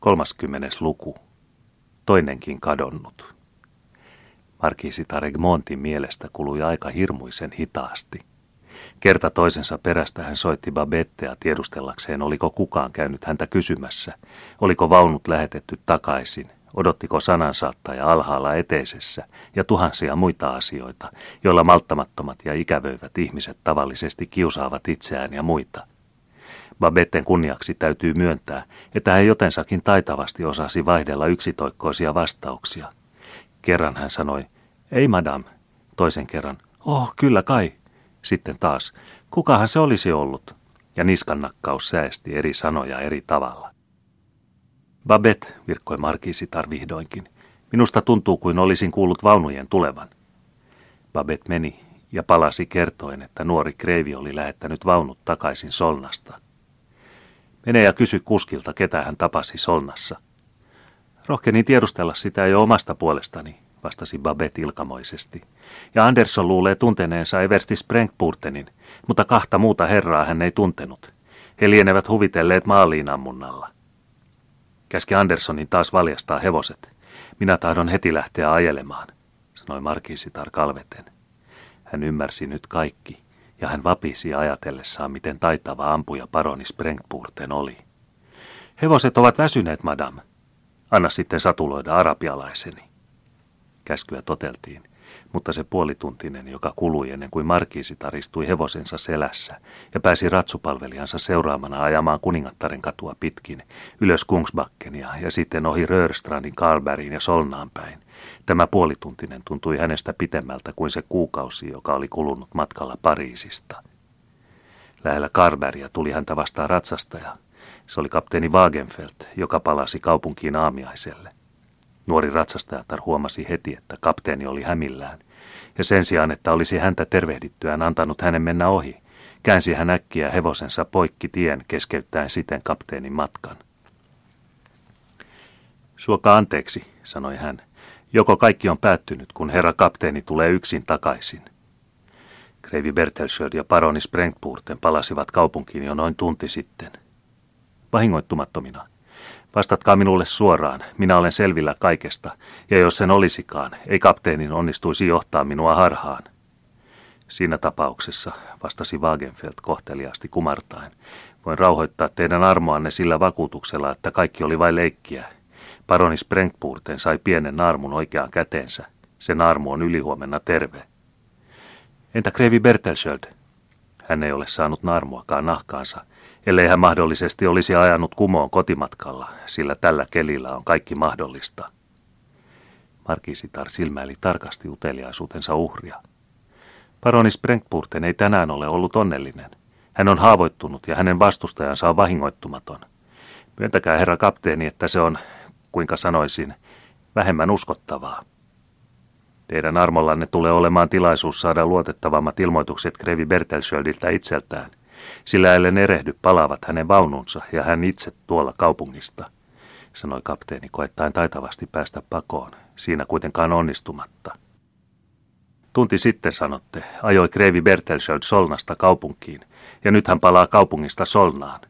Kolmaskymmenes luku. Toinenkin kadonnut. Markiisitar Egmontin mielestä kului aika hirmuisen hitaasti. Kerta toisensa perästä hän soitti Babettea tiedustellakseen, oliko kukaan käynyt häntä kysymässä, oliko vaunut lähetetty takaisin, odottiko sanansaattaja alhaalla eteisessä ja tuhansia muita asioita, joilla malttamattomat ja ikävöivät ihmiset tavallisesti kiusaavat itseään ja muita. Babetten kunniaksi täytyy myöntää, että hän jotensakin taitavasti osasi vaihdella yksitoikkoisia vastauksia. Kerran hän sanoi, ei madam. Toisen kerran, oh kyllä kai. Sitten taas, kukahan se olisi ollut? Ja niskannakkaus säästi eri sanoja eri tavalla. Babette, virkkoi markiisitar vihdoinkin. Minusta tuntuu kuin olisin kuullut vaunujen tulevan. Babette meni ja palasi kertoen, että nuori kreivi oli lähettänyt vaunut takaisin Solnasta. Mene ja kysy kuskilta, ketä hän tapasi Solnassa. Rohkenin tiedustella sitä jo omasta puolestani, vastasi Babette ilkamoisesti. Ja Andersson luulee tunteneensa Eversti Sprengpurtenin, mutta kahta muuta herraa hän ei tuntenut. He lienevät huvitelleet maaliin ammunnalla. Käski Anderssonin taas valjastaa hevoset. Minä tahdon heti lähteä ajelemaan, sanoi markiisitar kalveten. Hän ymmärsi nyt kaikki, ja hän vapisi ajatellessaan, miten taitava ampuja paroni Sprengpurten oli. Hevoset ovat väsyneet, madam. Anna sitten satuloida arabialaiseni. Käskyä toteltiin, mutta se puolituntinen, joka kului ennen kuin markiisi taristui hevosensa selässä ja pääsi ratsupalvelijansa seuraamana ajamaan kuningattaren katua pitkin, ylös Kungsbakkenia ja sitten ohi Rörstrandin Karlbergin ja Solnaan päin. Tämä puolituntinen tuntui hänestä pitemmältä kuin se kuukausi, joka oli kulunut matkalla Pariisista. Lähellä Karlbergia tuli häntä vastaan ratsastaja. Se oli kapteeni Wagenfeld, joka palasi kaupunkiin aamiaiselle. Nuori ratsastajatar huomasi heti, että kapteeni oli hämillään, ja sen sijaan, että olisi häntä tervehdittyään antanut hänen mennä ohi, käänsi hän äkkiä hevosensa poikki tien keskeyttäen siten kapteenin matkan. Suoka anteeksi, sanoi hän. Joko kaikki on päättynyt, kun herra kapteeni tulee yksin takaisin? Kreivi Bertelsöld ja paroni Sprengpurten palasivat kaupunkiin jo noin tunti sitten. Vahingoittumattomina, Vastatkaa minulle suoraan, minä olen selvillä kaikesta, ja jos sen olisikaan, ei kapteenin onnistuisi johtaa minua harhaan. Siinä tapauksessa, vastasi Wagenfeld kohteliaasti kumartaen, voin rauhoittaa teidän armoanne sillä vakuutuksella, että kaikki oli vain leikkiä. Paroni Sprengpurten sai pienen naarmun oikeaan käteensä. Se naarmu on ylihuomenna terve. Entä Krevi Bertelsöld? Hän ei ole saanut naarmuakaan nahkaansa, ellei hän mahdollisesti olisi ajanut kumoon kotimatkalla, sillä tällä kelillä on kaikki mahdollista. Markisitar silmäili tarkasti uteliaisuutensa uhria. Paroni Sprengpurten ei tänään ole ollut onnellinen. Hän on haavoittunut ja hänen vastustajansa on vahingoittumaton. Myöntäkää herra kapteeni, että se on, kuinka sanoisin, vähemmän uskottavaa. Teidän armollanne tulee olemaan tilaisuus saada luotettavammat ilmoitukset Krevi Bertelsöldiltä itseltään sillä ellen erehdy palaavat hänen vaununsa ja hän itse tuolla kaupungista, sanoi kapteeni koettaen taitavasti päästä pakoon, siinä kuitenkaan onnistumatta. Tunti sitten sanotte, ajoi Kreivi Bertelsöld Solnasta kaupunkiin, ja nyt hän palaa kaupungista Solnaan.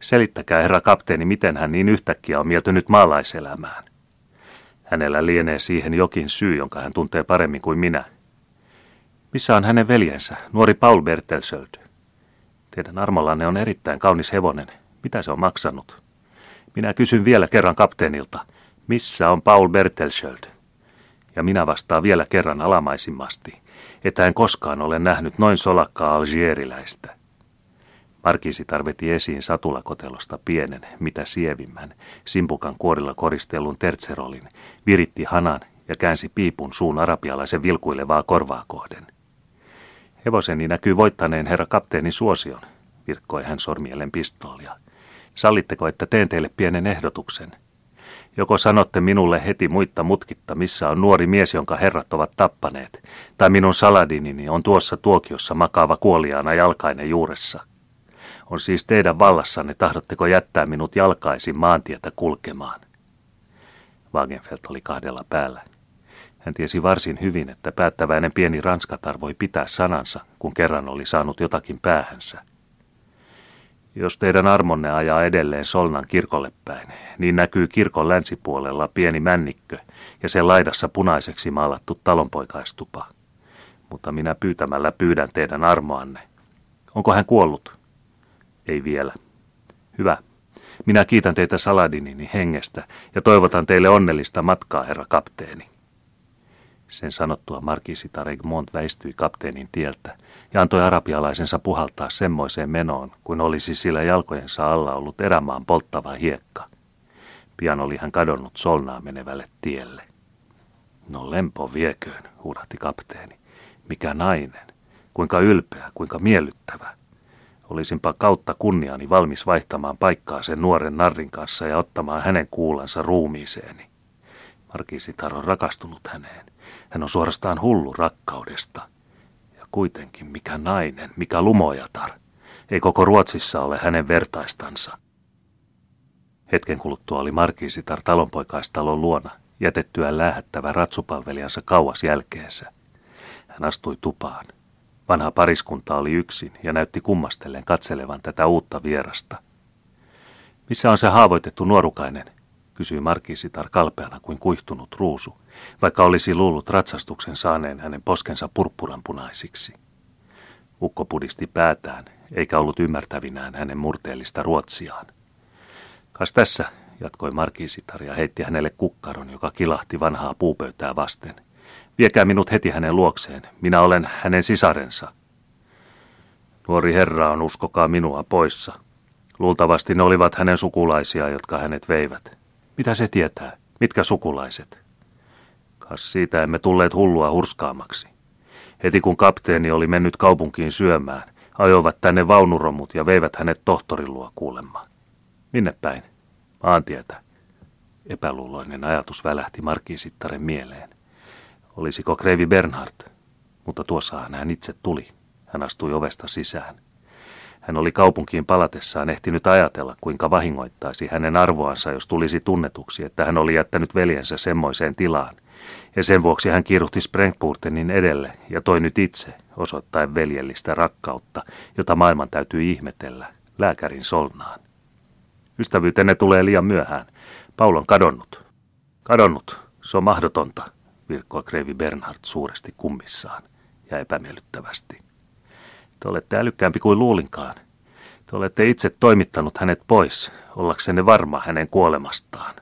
Selittäkää, herra kapteeni, miten hän niin yhtäkkiä on mieltynyt maalaiselämään. Hänellä lienee siihen jokin syy, jonka hän tuntee paremmin kuin minä. Missä on hänen veljensä, nuori Paul Bertelsöld? Teidän armollanne on erittäin kaunis hevonen. Mitä se on maksanut? Minä kysyn vielä kerran kapteenilta, missä on Paul Bertelsöld? Ja minä vastaan vielä kerran alamaisimmasti, että en koskaan ole nähnyt noin solakkaa algieriläistä. Markiisi tarviti esiin satulakotelosta pienen, mitä sievimmän, simpukan kuorilla koristellun tertserolin, viritti hanan ja käänsi piipun suun arabialaisen vilkuilevaa korvaa kohden – Hevoseni näkyy voittaneen herra kapteenin suosion, virkkoi hän sormielen pistoolia. Sallitteko, että teen teille pienen ehdotuksen? Joko sanotte minulle heti muitta mutkitta, missä on nuori mies, jonka herrat ovat tappaneet, tai minun saladinini on tuossa tuokiossa makaava kuoliaana jalkainen juuressa. On siis teidän vallassanne, tahdotteko jättää minut jalkaisin maantietä kulkemaan. Wagenfeld oli kahdella päällä. Hän tiesi varsin hyvin, että päättäväinen pieni ranskatar voi pitää sanansa, kun kerran oli saanut jotakin päähänsä. Jos teidän armonne ajaa edelleen Solnan kirkolle päin, niin näkyy kirkon länsipuolella pieni männikkö ja sen laidassa punaiseksi maalattu talonpoikaistupa. Mutta minä pyytämällä pyydän teidän armoanne. Onko hän kuollut? Ei vielä. Hyvä. Minä kiitän teitä Saladinini hengestä ja toivotan teille onnellista matkaa, herra kapteeni. Sen sanottua Markisitar Egmont väistyi kapteenin tieltä ja antoi arabialaisensa puhaltaa semmoiseen menoon, kuin olisi sillä jalkojensa alla ollut erämaan polttava hiekka. Pian oli hän kadonnut solnaa menevälle tielle. No lempo vieköön, huudahti kapteeni. Mikä nainen, kuinka ylpeä, kuinka miellyttävä. Olisinpa kautta kunniani valmis vaihtamaan paikkaa sen nuoren narrin kanssa ja ottamaan hänen kuulansa ruumiiseeni. Markiisitar on rakastunut häneen. Hän on suorastaan hullu rakkaudesta. Ja kuitenkin mikä nainen, mikä lumojatar. Ei koko Ruotsissa ole hänen vertaistansa. Hetken kuluttua oli Markiisitar talonpoikaistalon luona, jätettyään lähettävä ratsupalvelijansa kauas jälkeensä. Hän astui tupaan. Vanha pariskunta oli yksin ja näytti kummastellen katselevan tätä uutta vierasta. Missä on se haavoitettu nuorukainen? kysyi Markisitar kalpeana kuin kuihtunut ruusu, vaikka olisi luullut ratsastuksen saaneen hänen poskensa purppuranpunaisiksi. Ukko pudisti päätään, eikä ollut ymmärtävinään hänen murteellista ruotsiaan. Kas tässä, jatkoi Markisitar ja heitti hänelle kukkaron, joka kilahti vanhaa puupöytää vasten. Viekää minut heti hänen luokseen, minä olen hänen sisarensa. Nuori herra on, uskokaa minua, poissa. Luultavasti ne olivat hänen sukulaisia, jotka hänet veivät. Mitä se tietää? Mitkä sukulaiset? Kas siitä emme tulleet hullua hurskaamaksi. Heti kun kapteeni oli mennyt kaupunkiin syömään, ajoivat tänne vaunuromut ja veivät hänet tohtorin luo kuulemma. Minne päin? Maantietä. Epäluuloinen ajatus välähti markkiisittaren mieleen. Olisiko Kreivi Bernhard? Mutta tuossahan hän itse tuli. Hän astui ovesta sisään. Hän oli kaupunkiin palatessaan ehtinyt ajatella, kuinka vahingoittaisi hänen arvoansa, jos tulisi tunnetuksi, että hän oli jättänyt veljensä semmoiseen tilaan. Ja sen vuoksi hän kiiruhti Sprengpurtenin edelle ja toi nyt itse, osoittaen veljellistä rakkautta, jota maailman täytyy ihmetellä, lääkärin solnaan. Ystävyytenne tulee liian myöhään. Paul on kadonnut. Kadonnut. Se on mahdotonta, virkkoi Kreivi Bernhard suuresti kummissaan ja epämiellyttävästi. Te olette älykkäämpi kuin luulinkaan. Te olette itse toimittanut hänet pois, ollaksenne varma hänen kuolemastaan,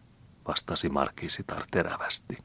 vastasi Markiisitar terävästi.